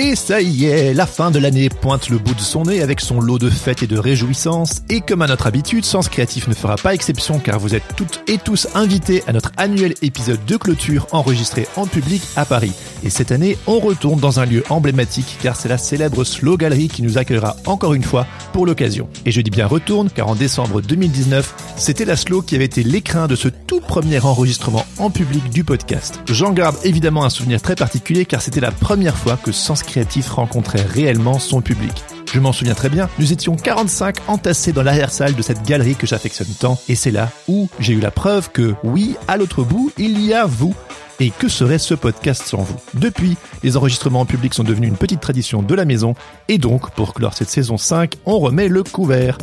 Et ça y est, la fin de l'année pointe le bout de son nez avec son lot de fêtes et de réjouissances. Et comme à notre habitude, Sens Créatif ne fera pas exception car vous êtes toutes et tous invités à notre annuel épisode de clôture enregistré en public à Paris. Et cette année, on retourne dans un lieu emblématique car c'est la célèbre Slow Gallery qui nous accueillera encore une fois pour l'occasion. Et je dis bien retourne car en décembre 2019, c'était la Slow qui avait été l'écrin de ce tout premier enregistrement en public du podcast. J'en garde évidemment un souvenir très particulier car c'était la première fois que Sens créatif rencontrait réellement son public. Je m'en souviens très bien, nous étions 45 entassés dans l'arrière-salle de cette galerie que j'affectionne tant, et c'est là où j'ai eu la preuve que, oui, à l'autre bout, il y a vous. Et que serait ce podcast sans vous? Depuis, les enregistrements en public sont devenus une petite tradition de la maison, et donc, pour clore cette saison 5, on remet le couvert.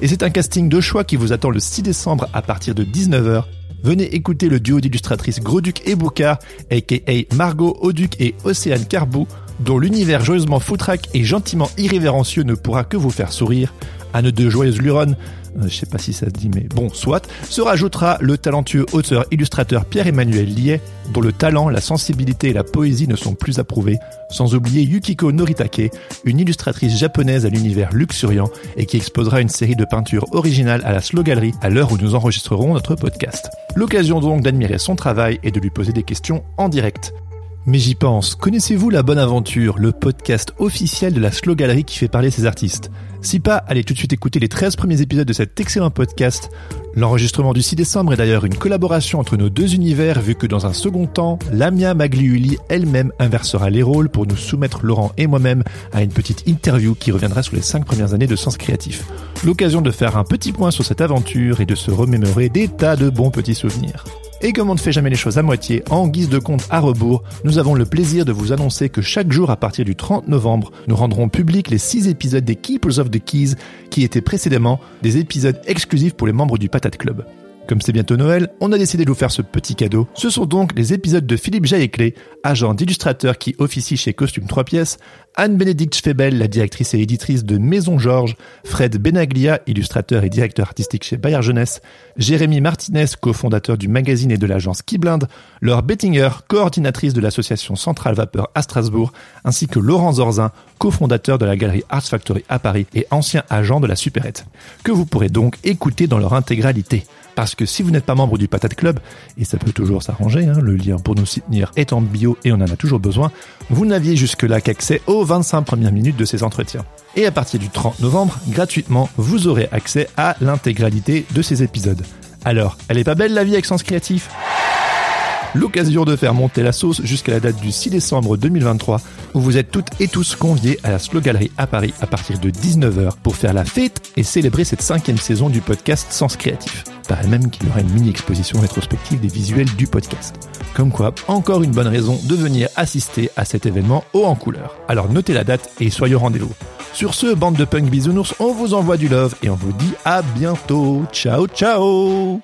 Et c'est un casting de choix qui vous attend le 6 décembre à partir de 19h. Venez écouter le duo d'illustratrices Groduc et Boucard, aka Margot Auduc et Océane Carbou, dont l'univers joyeusement foutraque et gentiment irrévérencieux ne pourra que vous faire sourire. À nos deux joyeuses luronnes, euh, je sais pas si ça se dit, mais bon, soit, se rajoutera le talentueux auteur-illustrateur Pierre-Emmanuel Liet, dont le talent, la sensibilité et la poésie ne sont plus approuvés, sans oublier Yukiko Noritake, une illustratrice japonaise à l'univers luxuriant et qui exposera une série de peintures originales à la Slow Gallery à l'heure où nous enregistrerons notre podcast. L'occasion donc d'admirer son travail et de lui poser des questions en direct. Mais j'y pense, connaissez-vous La Bonne Aventure, le podcast officiel de la Slow Gallery qui fait parler ses artistes? Si pas, allez tout de suite écouter les 13 premiers épisodes de cet excellent podcast. L'enregistrement du 6 décembre est d'ailleurs une collaboration entre nos deux univers vu que dans un second temps, Lamia Magliuli elle-même inversera les rôles pour nous soumettre Laurent et moi-même à une petite interview qui reviendra sur les 5 premières années de Sens Créatif. L'occasion de faire un petit point sur cette aventure et de se remémorer des tas de bons petits souvenirs. Et comme on ne fait jamais les choses à moitié, en guise de compte à rebours, nous avons le plaisir de vous annoncer que chaque jour à partir du 30 novembre, nous rendrons public les 6 épisodes des Keepers of the Keys qui étaient précédemment des épisodes exclusifs pour les membres du Patate Club. Comme c'est bientôt Noël, on a décidé de vous faire ce petit cadeau. Ce sont donc les épisodes de Philippe Jaéclé, agent d'illustrateur qui officie chez Costume 3 pièces, Anne-Bénédicte Febel, la directrice et éditrice de Maison Georges, Fred Benaglia, illustrateur et directeur artistique chez Bayard Jeunesse, Jérémy Martinez, cofondateur du magazine et de l'agence Keyblind, Laure Bettinger, coordinatrice de l'association Centrale Vapeur à Strasbourg, ainsi que Laurent Zorzin, cofondateur de la galerie Arts Factory à Paris et ancien agent de la Supérette, que vous pourrez donc écouter dans leur intégralité. Parce que si vous n'êtes pas membre du Patate Club, et ça peut toujours s'arranger, hein, le lien pour nous soutenir est en bio et on en a toujours besoin, vous n'aviez jusque-là qu'accès aux 25 premières minutes de ces entretiens. Et à partir du 30 novembre, gratuitement, vous aurez accès à l'intégralité de ces épisodes. Alors, elle est pas belle la vie avec Sens Créatif? L'occasion de faire monter la sauce jusqu'à la date du 6 décembre 2023, où vous êtes toutes et tous conviés à la Slow Gallery à Paris à partir de 19h pour faire la fête et célébrer cette cinquième saison du podcast Sens Créatif. Paraît même qu'il y aura une mini-exposition rétrospective des visuels du podcast. Comme quoi, encore une bonne raison de venir assister à cet événement haut en couleur. Alors notez la date et soyez au rendez-vous. Sur ce, bande de punk bisounours, on vous envoie du love et on vous dit à bientôt. Ciao ciao